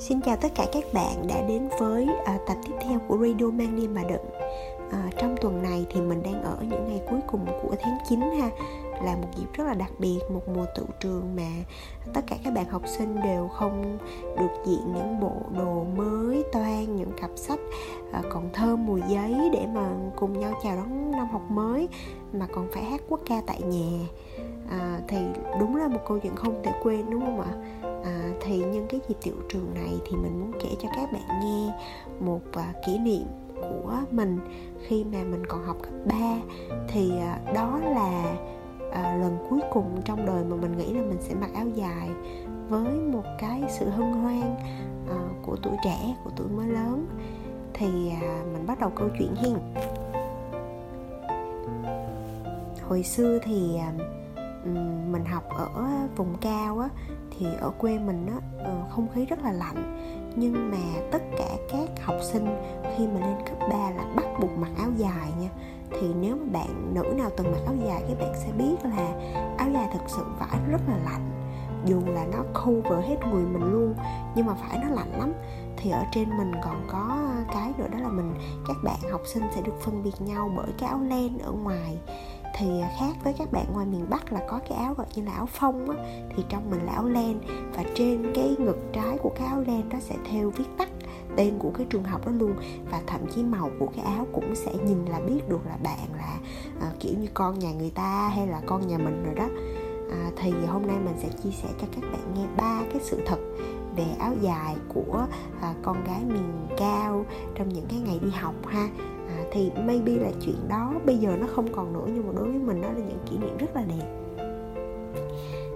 Xin chào tất cả các bạn đã đến với à, tập tiếp theo của Radio Mang Đi Mà Đựng. À, Trong tuần này thì mình đang ở những ngày cuối cùng của tháng 9 ha Là một dịp rất là đặc biệt, một mùa tự trường mà tất cả các bạn học sinh đều không được diện những bộ đồ mới toan, những cặp sách à, còn thơm mùi giấy để mà cùng nhau chào đón năm học mới Mà còn phải hát quốc ca tại nhà à, Thì đúng là một câu chuyện không thể quên đúng không ạ? à, thì nhân cái dịp tiệu trường này thì mình muốn kể cho các bạn nghe một à, kỷ niệm của mình khi mà mình còn học cấp 3 thì à, đó là à, lần cuối cùng trong đời mà mình nghĩ là mình sẽ mặc áo dài với một cái sự hân hoan à, của tuổi trẻ của tuổi mới lớn. Thì à, mình bắt đầu câu chuyện hiền hồi xưa thì à, Ừ, mình học ở vùng cao á, thì ở quê mình á ờ, không khí rất là lạnh. Nhưng mà tất cả các học sinh khi mà lên cấp 3 là bắt buộc mặc áo dài nha. Thì nếu mà bạn nữ nào từng mặc áo dài các bạn sẽ biết là áo dài thực sự vải rất là lạnh. Dù là nó cover hết người mình luôn, nhưng mà phải nó lạnh lắm. Thì ở trên mình còn có cái nữa, đó là mình, các bạn học sinh sẽ được phân biệt nhau bởi cái áo len ở ngoài thì khác với các bạn ngoài miền Bắc là có cái áo gọi như là áo phông á thì trong mình là áo len. Và trên cái ngực trái của cái áo len nó sẽ theo viết tắt tên của cái trường học đó luôn. Và thậm chí màu của cái áo cũng sẽ nhìn là biết được là bạn là à, kiểu như con nhà người ta hay là con nhà mình rồi đó. À, thì hôm nay mình sẽ chia sẻ cho các bạn nghe ba cái sự thật về áo dài của à, con gái miền cao trong những cái ngày đi học ha à, thì maybe là chuyện đó bây giờ nó không còn nữa nhưng mà đối với mình đó là những kỷ niệm rất là đẹp.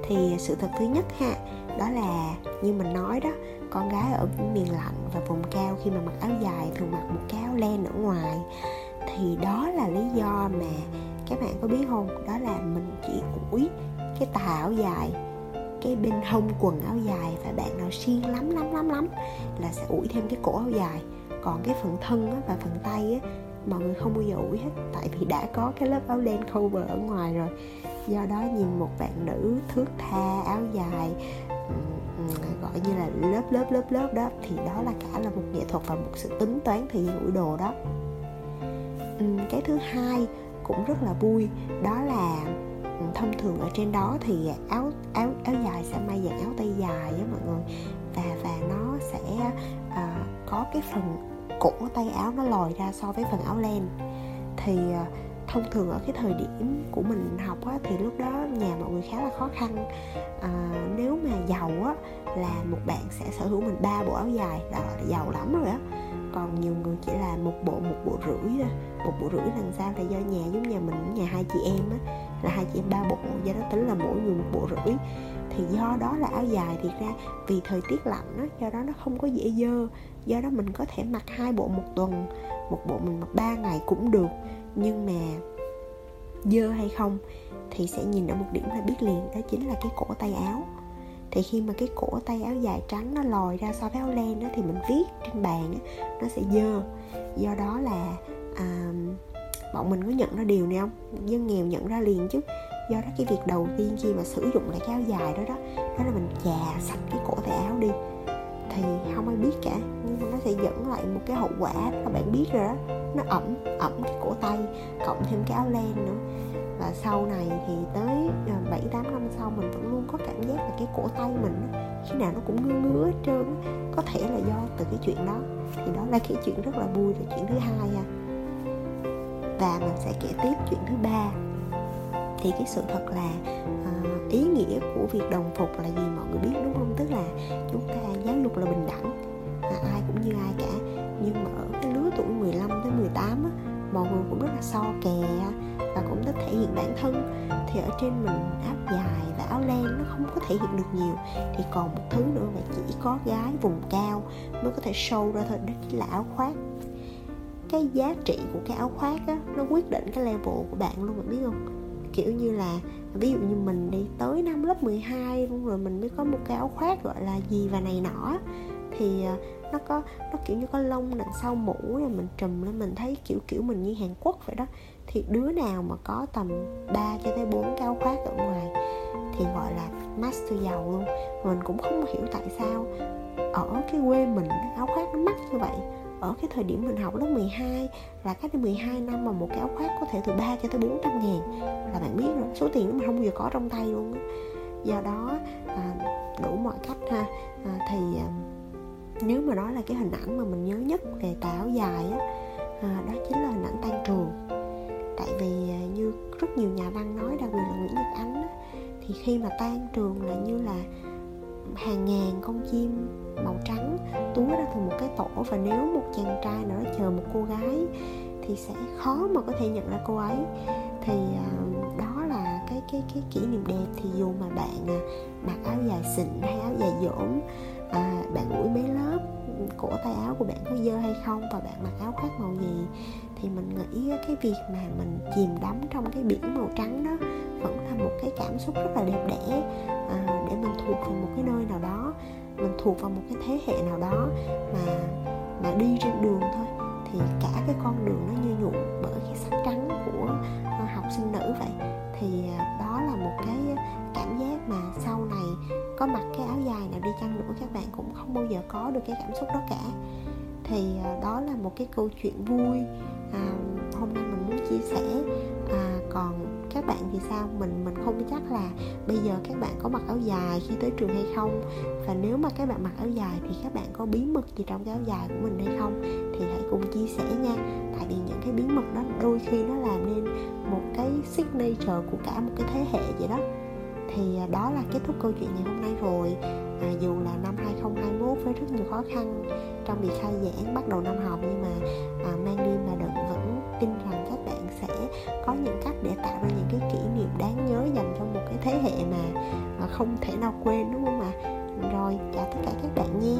Thì sự thật thứ nhất ha đó là như mình nói đó con gái ở miền lạnh và vùng cao khi mà mặc áo dài thường mặc một cái áo len ở ngoài. Thì đó là lý do mà các bạn có biết không? Đó là mình chỉ ủi cái tà áo dài cái bên hông quần áo dài và bạn nào xiên lắm lắm lắm lắm là sẽ ủi thêm cái cổ áo dài. Còn cái phần thân á, và phần tay á, mọi người không bao giờ ủi hết tại vì đã có cái lớp áo len cover ở ngoài rồi. Do đó nhìn một bạn nữ thước tha áo dài gọi như là lớp lớp lớp lớp đó thì đó là cả là một nghệ thuật và một sự tính toán thời gian ủi đồ đó. Cái thứ hai cũng rất là vui đó là thông thường ở trên đó thì áo áo áo dài sẽ may dạng áo tay dài á mọi người. Và và nó sẽ uh, có cái phần cổ tay áo nó lòi ra so với phần áo len. Thì à, thông thường ở cái thời điểm của mình học á, thì lúc đó nhà mọi người khá là khó khăn. À, nếu mà giàu á là một bạn sẽ sở hữu mình ba bộ áo dài là giàu lắm rồi á. Còn nhiều người chỉ là một bộ một bộ rưỡi một bộ rưỡi lần sau là do nhà giống nhà mình nhà hai chị em á là hai chị em ba bộ do đó tính là mỗi người một bộ rưỡi. Thì do đó là áo dài thì ra vì thời tiết lạnh đó, do đó nó không có dễ dơ. Do đó mình có thể mặc hai bộ một tuần một bộ mình mặc ba ngày cũng được. Nhưng mà dơ hay không thì sẽ nhìn ở một điểm là biết liền đó chính là cái cổ tay áo. Thì khi mà cái cổ tay áo dài trắng nó lòi ra so với áo len đó thì mình viết trên bàn đó, nó sẽ dơ. Do đó là à, bọn mình có nhận ra điều này không? Dân nghèo nhận ra liền chứ. Do đó cái việc đầu tiên khi mà sử dụng lại cái áo dài đó đó đó là mình chà sạch cái cổ tay áo đi. Thì không ai biết cả nhưng mà nó sẽ dẫn lại một cái hậu quả các bạn biết rồi đó. Nó ẩm ẩm cái cổ tay cộng thêm cái áo len nữa. Và sau này thì tới à, bảy tám năm sau mình vẫn luôn có cảm giác là cái cổ tay mình khi nào nó cũng ngứa ngứa hết trơn có thể là do từ cái chuyện đó. Thì đó là cái chuyện rất là vui là chuyện thứ hai ha và mình sẽ kể tiếp chuyện thứ ba. Thì cái sự thật là uh, ý nghĩa của việc đồng phục là gì mọi người biết đúng không? Tức là chúng ta giáo dục là bình đẳng. À, ai cũng như ai cả. Nhưng mà ở cái lứa tuổi 15 tới 18 á, mọi người cũng rất là so kè và cũng thích thể hiện bản thân. Thì ở trên mình áo dài và áo len nó không có thể hiện được nhiều. Thì còn một thứ nữa mà chỉ có gái vùng cao mới có thể show ra thôi đó chính là áo khoác cái giá trị của cái áo khoác á, nó quyết định cái level của bạn luôn, bạn biết không? Kiểu như là, ví dụ như mình đi tới năm lớp 12 luôn rồi mình mới có một cái áo khoác gọi là gì và này nọ thì à, nó có, nó kiểu như có lông đằng sau mũ rồi mình trùm lên, mình thấy kiểu kiểu mình như Hàn Quốc vậy đó. Thì đứa nào mà có tầm 3 cho tới 4 cái áo khoác ở ngoài thì gọi là master giàu luôn. Mình cũng không hiểu tại sao ở cái quê mình áo khoác nó mắc như vậy ở cái thời điểm mình học lớp 12 là cách đây 12 năm mà một cái áo khoác có thể từ 3 cho tới 400 ngàn. Là bạn biết rồi số tiền đó mình không bao giờ có trong tay luôn do đó à, đủ mọi cách ha. À, thì à, nếu mà nói là cái hình ảnh mà mình nhớ nhất về tà áo dài á à, đó chính là hình ảnh tan trường. Tại vì à, như rất nhiều nhà văn nói đặc biệt là Nguyễn Nhật Ánh á, thì khi mà tan trường là như là hàng ngàn con chim màu trắng túa ra từ một cái tổ. Và nếu một chàng trai nào đó chờ một cô gái thì sẽ khó mà có thể nhận ra cô ấy. Thì uh, đó là cái cái cái kỷ niệm đẹp. Thì dù mà bạn à, mặc áo dài xịn hay áo dài dỗm à, bạn ủi mấy lớp cổ tay áo của bạn có dơ hay không và bạn mặc áo khoác màu gì thì mình nghĩ cái việc mà mình chìm đắm trong cái biển màu trắng đó vẫn là một cái cảm xúc rất là đẹp đẽ à, để mình thuộc vào một cái nơi nào đó mình thuộc vào một cái thế hệ nào đó mà mà đi trên đường thôi. Thì cả cái con đường nó như nhuộm bởi cái sắc trắng của à, học sinh nữ vậy. Thì à, đó là một cái cảm giác mà sau này có mặc cái áo dài nào đi chăng nữa các bạn cũng không bao giờ có được cái cảm xúc đó cả. Thì à, đó là một cái câu chuyện vui à, hôm nay mình muốn chia sẻ à, còn các bạn thì sao? Mình mình không chắc là bây giờ các bạn có mặc áo dài khi tới trường hay không. Và nếu mà các bạn mặc áo dài thì các bạn có bí mật gì trong cái áo dài của mình hay không? Thì hãy cùng chia sẻ nha. Tại vì những cái bí mật đó đôi khi nó làm nên một cái signature của cả một cái thế hệ vậy đó. Thì à, đó là kết thúc câu chuyện ngày hôm nay rồi. À, dù là năm 2021 với rất nhiều khó khăn trong việc khai giảng bắt đầu năm học như không thể nào quên đúng không ạ rồi chào tất cả các bạn nhi.